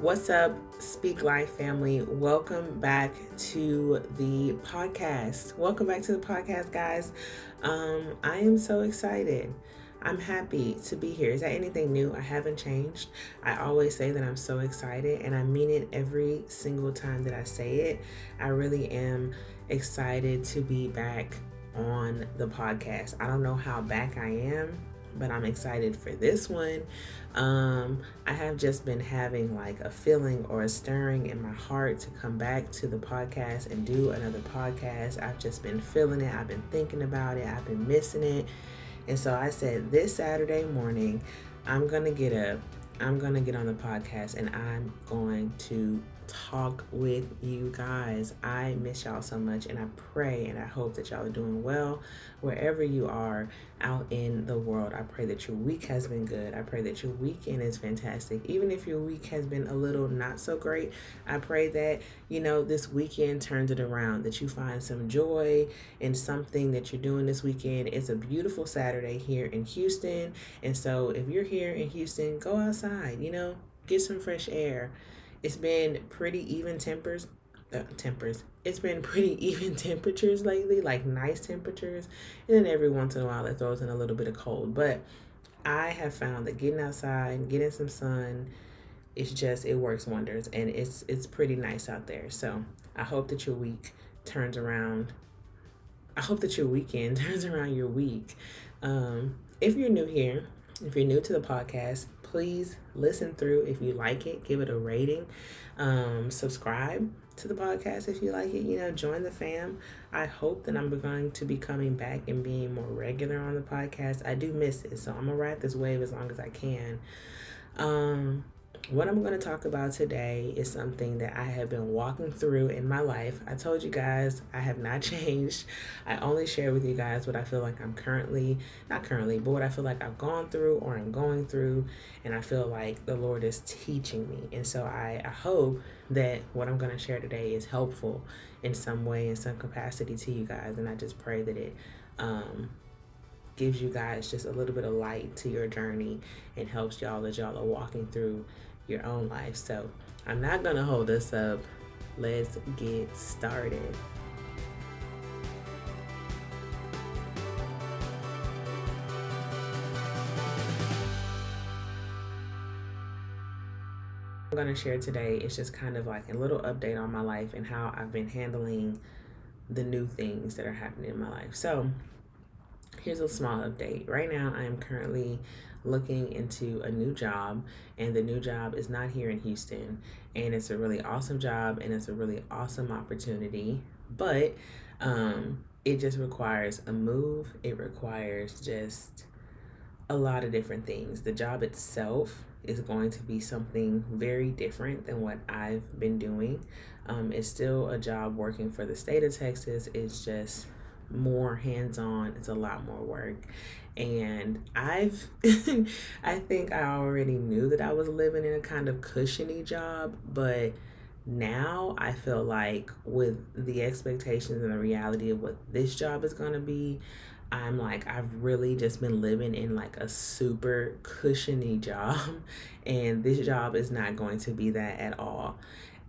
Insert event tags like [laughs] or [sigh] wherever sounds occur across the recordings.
What's up, Speak Life family? Welcome back to the podcast. Welcome back to the podcast, guys. Um, I am so excited. I'm happy to be here. Is that anything new? I haven't changed. I always say that I'm so excited, and I mean it every single time that I say it. I really am excited to be back on the podcast. I don't know how back I am but I'm excited for this one. Um, I have just been having like a feeling or a stirring in my heart to come back to the podcast and do another podcast. I've just been feeling it, I've been thinking about it, I've been missing it. And so I said this Saturday morning, I'm gonna get up, I'm gonna get on the podcast, and I'm going to talk with you guys. I miss y'all so much, and I pray and I hope that y'all are doing well wherever you are out in the world. I pray that your week has been good. I pray that your weekend is fantastic. Even if your week has been a little not so great, I pray that, you know, this weekend turns it around, that you find some joy in something that you're doing this weekend. It's a beautiful Saturday here in Houston. And so if you're here in Houston, go outside, you know, get some fresh air it's been pretty even tempers uh, tempers. It's been pretty [laughs] even temperatures lately like nice temperatures. And then every once in a while it throws in a little bit of cold. But i have found that getting outside and getting some sun it's just it works wonders. And it's it's pretty nice out there. So i hope that your week turns around i hope that your weekend [laughs] turns around your week. Um, if you're new here if you're new to the podcast please listen through if you like it, give it a rating, um, subscribe to the podcast if you like it, you know, join the fam. I hope that I'm going to be coming back and being more regular on the podcast. I do miss it, so I'm gonna ride this wave as long as I can. Um, what I'm going to talk about today is something that I have been walking through in my life. I told you guys I have not [laughs] changed. I only share with you guys what I feel like I'm currently, not currently, but what I feel like I've gone through or I'm going through. And I feel like the Lord is teaching me. And so I, I hope that what I'm going to share today is helpful in some way, in some capacity to you guys. And I just pray that it, um, gives you guys just a little bit of light to your journey and helps y'all as y'all are walking through your own life. So I'm not going to hold us up. Let's get started. I'm going to share today is just kind of like a little update on my life and how I've been handling the new things that are happening in my life. So, here's a small update. Right now, I am currently looking into a new job, and the new job is not here in Houston. And it's a really awesome job, and it's a really awesome opportunity. But um, it just requires a move, it requires just a lot of different things. The job itself is going to be something very different than what I've been doing. Um, it's still a job working for the state of Texas. It's just more hands on, it's a lot more work and I've [laughs] I think I already knew that I was living in a kind of cushiony job, but now I feel like with the expectations and the reality of what this job is going to be, I'm like I've really just been living in like a super cushiony [laughs] job and this job is not going to be that at all.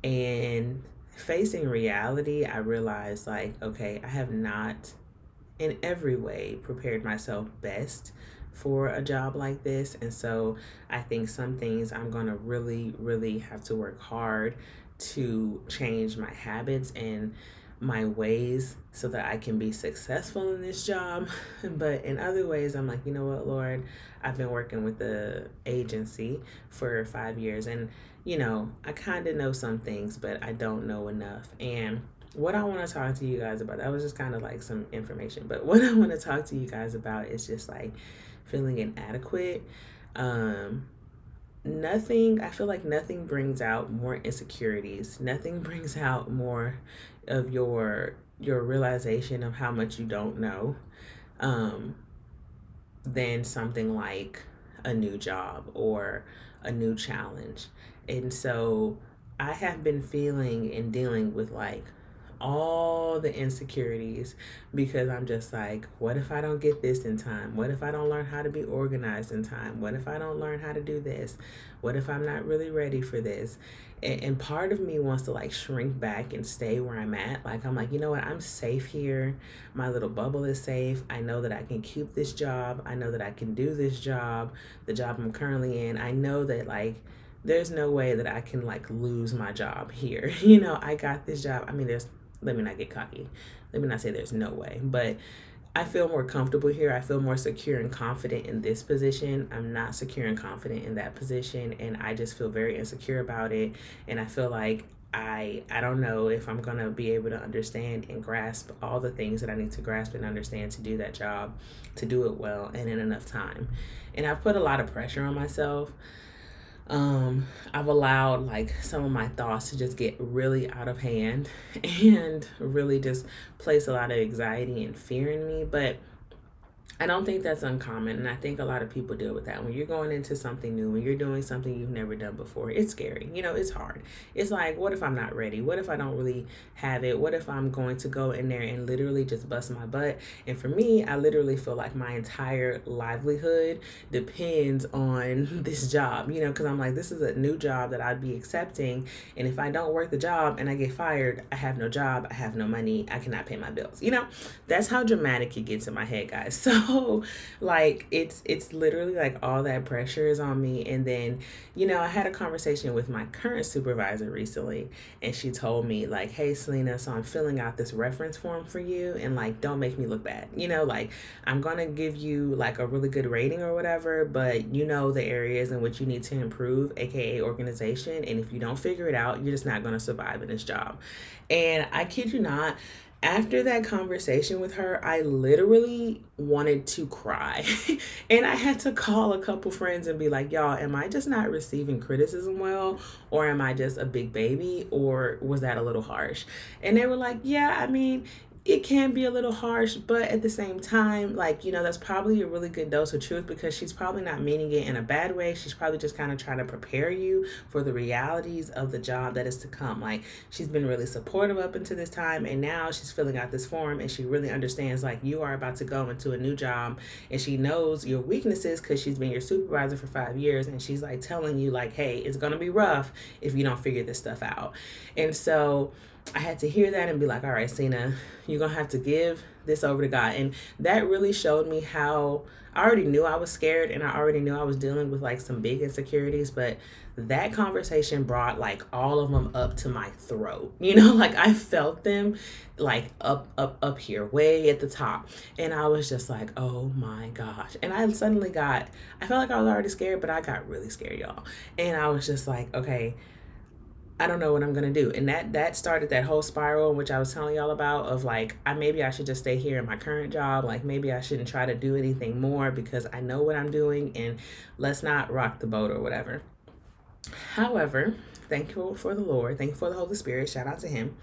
And facing reality, I realized like okay, I have not in every way prepared myself best for a job like this. And so I think some things I'm going to really, really have to work hard to change my habits and my ways so that I can be successful in this job. [laughs] But in other ways, I'm like, you know what, Lord, I've been working with the agency for five years and, you know, I kind of know some things, but I don't know enough. And what I want to talk to you guys about, that was just kind of like some information, but [laughs] what I want to talk to you guys about is just like feeling inadequate. Um, nothing, I feel like nothing brings out more insecurities. Nothing [laughs] brings out more of your your realization of how much you don't know um, than something like a new job or a new challenge. And so I have been feeling and dealing with like all the insecurities because I'm just like, what if I don't get this in time? What if I don't learn how to be organized in time? What if I don't learn how to do this? What if I'm not really ready for this? And, and part of me wants to like shrink back and stay where I'm at. Like, I'm like, you know what? I'm safe here. My little bubble is safe. I know that I can keep this job. I know that I can do this job, the job I'm currently in. I know that, like, there's no way that I can like lose my job here. [laughs] You know, I got this job. I mean, there's, let me not get cocky. Let me not say there's no way, but I feel more comfortable here. I feel more secure and confident in this position. I'm not secure and confident in that position. And I just feel very insecure about it. And I feel like I I don't know if I'm gonna be able to understand and grasp all the things that I need to grasp and understand to do that job, to do it well and in enough time. And I've put a lot of pressure on myself um i've allowed like some of my thoughts to just get really out of hand [laughs] and really just place a lot of anxiety and fear in me but I don't think that's uncommon. And I think a lot of people deal with that. When you're going into something new, when you're doing something you've never done before, it's scary. You know, it's hard. It's like, what if I'm not ready? What if I don't really have it? What if I'm going to go in there and literally just bust my butt? And for me, I literally feel like my entire livelihood depends on [laughs] this job, you know, because I'm like, this is a new job that I'd be accepting. And if I don't work the job and I get fired, I have no job, I have no money, I cannot pay my bills. You know, that's how dramatic it gets in my head, guys. [laughs] So, like it's it's literally like all that pressure is on me. And then you know i had a conversation with my current supervisor recently and she told me like hey selena so i'm filling out this reference form for you and like don't make me look bad. You know like i'm gonna give you like a really good rating or whatever but you know the areas in which you need to improve aka organization and if you don't figure it out you're just not gonna survive in this job. And i kid you not after that conversation with her, I literally wanted to cry. [laughs] and I had to call a couple friends and be like, y'all, am I just not receiving criticism well? Or am I just a big baby? Or was that a little harsh? And they were like, yeah, I mean, it can be a little harsh, but at the same time, like, you know, that's probably a really good dose of truth because she's probably not meaning it in a bad way. She's probably just kind of trying to prepare you for the realities of the job that is to come. Like, she's been really supportive up until this time, and now she's filling out this form and she really understands, like, you are about to go into a new job and she knows your weaknesses because she's been your supervisor for five years and she's like telling you, like, hey, it's gonna be rough if you don't figure this stuff out. And so, I had to hear that and be like, all right, Cena, you're going to have to give this over to God. And that really showed me how I already knew I was scared and I already knew I was dealing with like some big insecurities, but that conversation brought like all of them up to my throat. [laughs] You know, like I felt them like up up up here way at the top and I was just like, "Oh my gosh." And I suddenly got I felt like I was already scared, but I got really scared, y'all. And I was just like, "Okay, I don't know what I'm gonna do. And that that started that whole spiral which I was telling y'all about of like I maybe I should just stay here in my current job. Like maybe I shouldn't try to do anything more because I know what I'm doing and let's not rock the boat or whatever. However, thankful for the Lord, thankful for the Holy Spirit, shout out to him.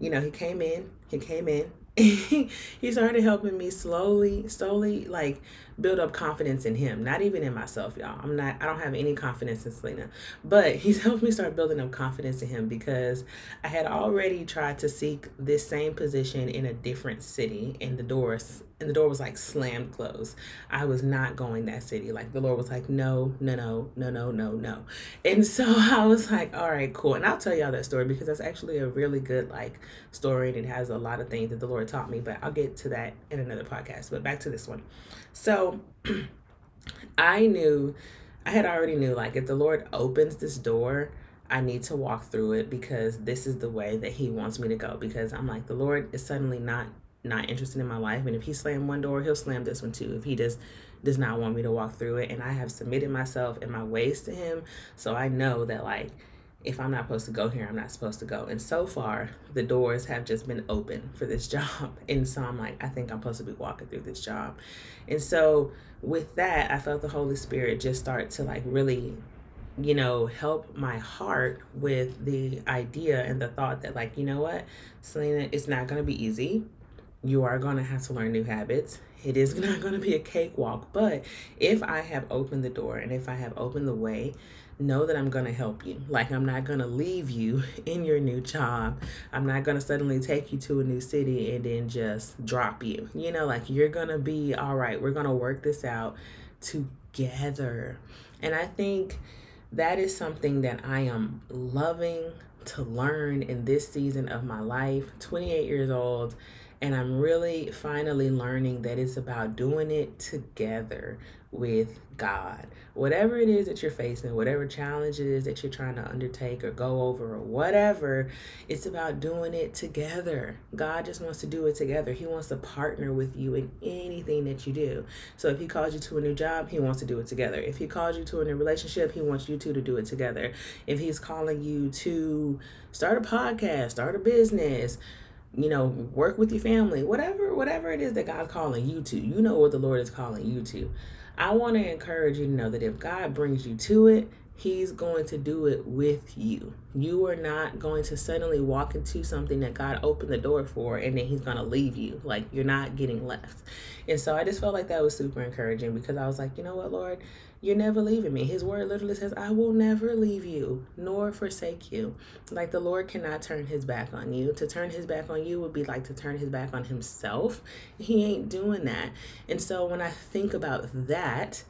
You know, he came in, he came in, [laughs] he started helping me slowly, slowly like build up confidence in him, not even in myself, y'all. I'm not, I don't have any confidence in Selena, but [laughs] he's helped me start building up confidence in him because I had already tried to seek this same position in a different city and the doors and the door was like slammed closed. I was not going that city. Like the Lord was like, no, no, no, no, no, no, no. And so [laughs] I was like, all right, cool. And I'll tell y'all that story because that's actually a really good like story and it has a lot of things that the Lord taught me. But I'll get to that in another podcast. But back to this one. So [clears throat] I knew, I had already knew like if the Lord opens this door, I need to walk through it because this is the way that He wants me to go. Because I'm like, the Lord is suddenly not not interested in my life and if he slammed one door he'll slam this one too if he just does not want me to walk through it and i have submitted myself and my ways to him so i know that like if i'm not supposed to go here i'm not supposed to go. And so far the doors have just been open for this [laughs] job and so i'm like i think i'm supposed to be walking through this job. And so with that i felt the holy spirit just start to like really you know, help my heart with the idea and the thought that, like, you know what, Selena, it's not going to be easy you are going to have to learn new habits. It is [laughs] not going to be a cakewalk, but if I have opened the door and if I have opened the way, know that I'm going to help you. Like, I'm not going to leave you [laughs] in your new job. I'm not going to suddenly take you to a new city and then just drop you. You know, like, you're going to be all right. We're going to work this out together. And I think that is something that I am loving to learn in this season of my life. 28 years old and I'm really finally learning that it's about doing it together with God. Whatever it is that you're facing, whatever challenge it is that you're trying to undertake or go over or whatever, it's about doing it together. God just wants to do it together. He wants to partner with you in anything that you do. So if he calls you to a new job, he wants to do it together. If he calls you to a new relationship, he wants you two to do it together. If he's calling you to start a podcast, start a business, you know, work with your family, whatever, whatever it is that God's calling you to. You know what the Lord is calling you to. I want to encourage you to know that if God brings you to it, He's going to do it with you. You are not going to suddenly walk into something that God opened the door for and then He's going to leave you. Like you're not getting left. And so I just felt like that was super encouraging because I was like, you know what, Lord, you're never leaving me. His word literally says, I will never leave you nor forsake you. Like the Lord cannot turn his back on you. To turn his back on you would be like to turn his back on himself. He ain't doing that. And so when I think about that,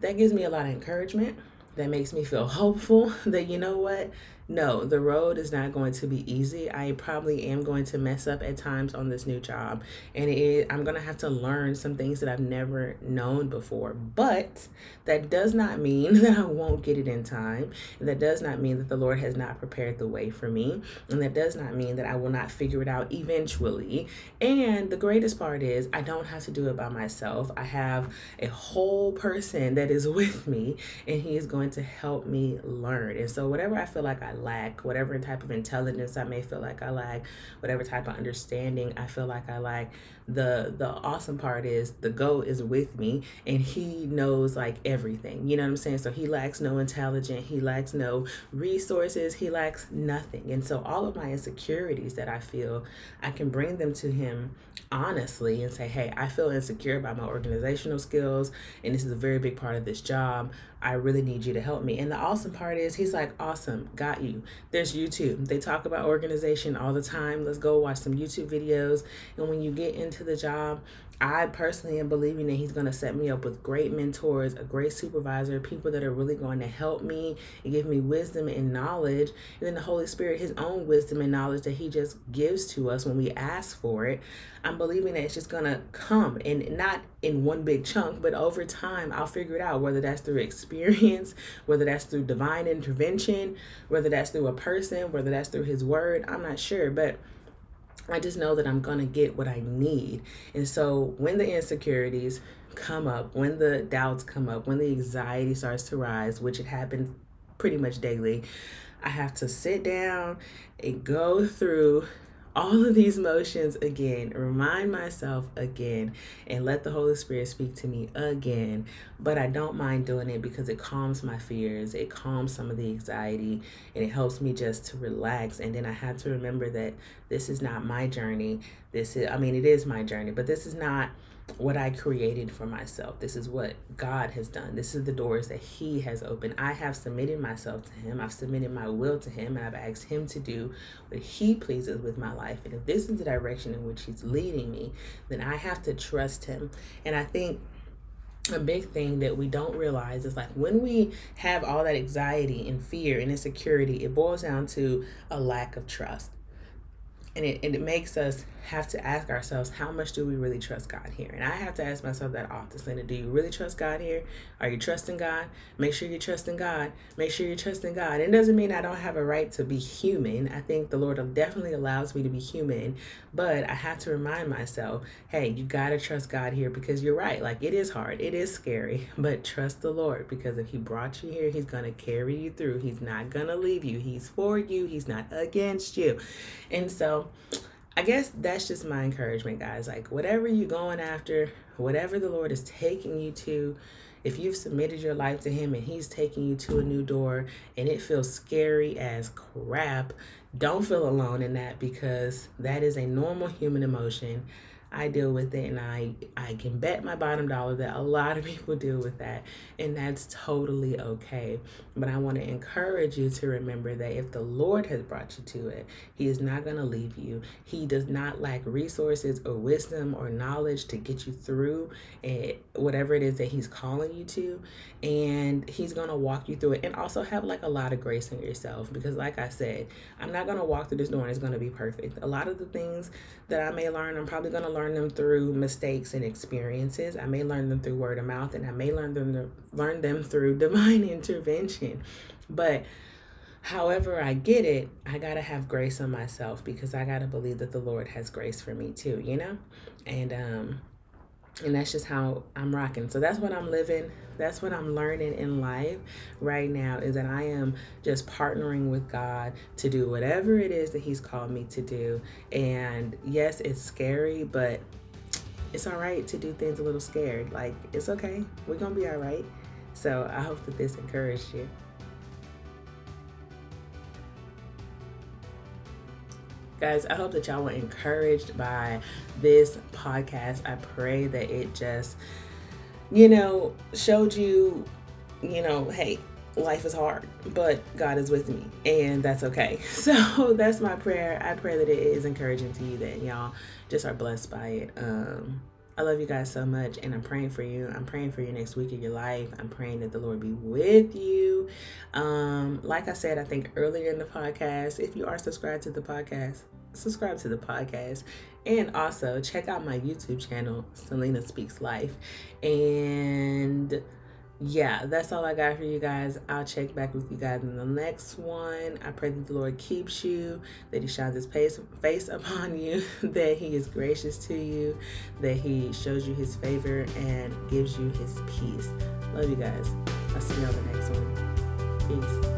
that gives me a lot of encouragement. That makes me feel hopeful [laughs] that, you know what? No, the road is not going to be easy. I probably am going to mess up at times on this new job, and it, I'm going to have to learn some things that I've never known before. But that does not mean [laughs] that I won't get it in time. That does not mean that the Lord has not prepared the way for me, and that does not mean that I will not figure it out eventually. And the greatest part is, I don't have to do it by myself. I have a whole person that is [laughs] with me, and He is going to help me learn. And so, whatever I feel like I lack, whatever type of intelligence I may feel like I lack, whatever type of understanding I feel like I lack, the the awesome part is the goat is with me and he knows like everything. You know what I'm saying? So he lacks no intelligence, he lacks no resources, he lacks nothing. And so all of my insecurities that I feel, I can bring them to him honestly and say, "Hey, I feel insecure about my organizational skills and this is a very big part of this job. I really need you to help me. And the awesome part is he's like, awesome, got you. There's YouTube. They talk about organization all the time. Let's go watch some YouTube videos. And when you get into the job, I personally am believing that he's going to set me up with great mentors, a great supervisor, people that are really going to help me and give me wisdom and knowledge. And then the Holy Spirit, his own wisdom and knowledge that he just gives to us when we ask for it. I'm believing that it's just going to come and not in one big chunk, but over time, I'll figure it out whether that's through experience, [laughs] whether that's through divine intervention, whether that's through a person, whether that's through his word. I'm not sure, but I just know that I'm going to get what I need. And so when the insecurities come up, when the doubts come up, when the anxiety starts to rise, which it happens pretty much daily, I have to sit down and go through all of these motions again, remind myself again, and let the Holy Spirit speak to me again. But I don't mind doing it because it calms my fears, it calms some of the anxiety, and it helps me just to relax. And then I have to remember that this is not my journey. This is, I mean, it is my journey, but this is not what I created for myself. This is what God has done. This is the doors that He has opened. I have submitted myself to Him. I've submitted my will to Him, and I've asked Him to do what He pleases with my life. And if this is the direction in which He's leading me, then I have to trust Him. And I think a big thing that we don't realize is like when we have all that anxiety and fear and insecurity, it boils down to a lack of trust and it, and it makes us have to ask ourselves how much do we really trust god here? And i have to ask myself that often Selena, do you really trust god here? Are you trusting god? Make sure you're trusting god. Make sure you're trusting god. It doesn't mean i don't have a right to be human. I think the lord definitely allows me to be human but i have to remind myself hey you gotta trust god here because you're right. Like it is hard. It is scary [laughs] but trust the lord because if he brought you here he's gonna carry you through. He's not gonna leave you. He's for you. He's not against you. And so I guess that's just my encouragement, guys. Like, whatever you're going after, whatever the Lord is taking you to, if you've submitted your life to Him and He's taking you to a new door and it feels scary as crap, don't feel alone in that because that is a normal human emotion. I deal with it and I I can bet my bottom dollar that a lot of people deal with that and that's totally okay. But I want to encourage you to remember that if the Lord has brought you to it, he is not going to leave you. He does not lack resources or wisdom or knowledge to get you through it, whatever it is that he's calling you to and he's going to walk you through it and also have like a lot of grace in yourself because like I said, I'm not going to walk through this door and it's going to be perfect. A lot of the things that I may learn, I'm probably going to learn them through mistakes and experiences. I may learn them through word of mouth and I may learn them learn them through [laughs] divine intervention. But however I get it, I got to have grace on myself because I got to believe that the Lord has grace for me too, you know? And um and that's just how I'm rocking. So that's what I'm living. That's what I'm learning in life right now is that I am just partnering with God to do whatever it is that He's called me to do. And yes, it's scary, but it's all right to do things a little scared. Like, it's okay. We're going to be all right. So I hope that this encouraged you. Guys, I hope that y'all were encouraged by this podcast. I pray that it just, you know, showed you, you know, hey, life is hard, but God is with me, and that's okay. [laughs] So that's my prayer. I pray that it is encouraging to you that y'all just are blessed by it. Um, I love you guys so much, and I'm praying for you. I'm praying for your next week of your life. I'm praying that the Lord be with you. Um, like I said, I think earlier in the podcast, if you are subscribed to the podcast, subscribe to the podcast and also check out my YouTube channel, Selena Speaks Life. And yeah, that's all I got for you guys. I'll check back with you guys in the next one. I pray that the Lord keeps you, that He shines His face, face upon [laughs] you, that He is gracious to you, that He shows you His favor and gives you His peace. Love you guys. I'll see you on the next one. Peace.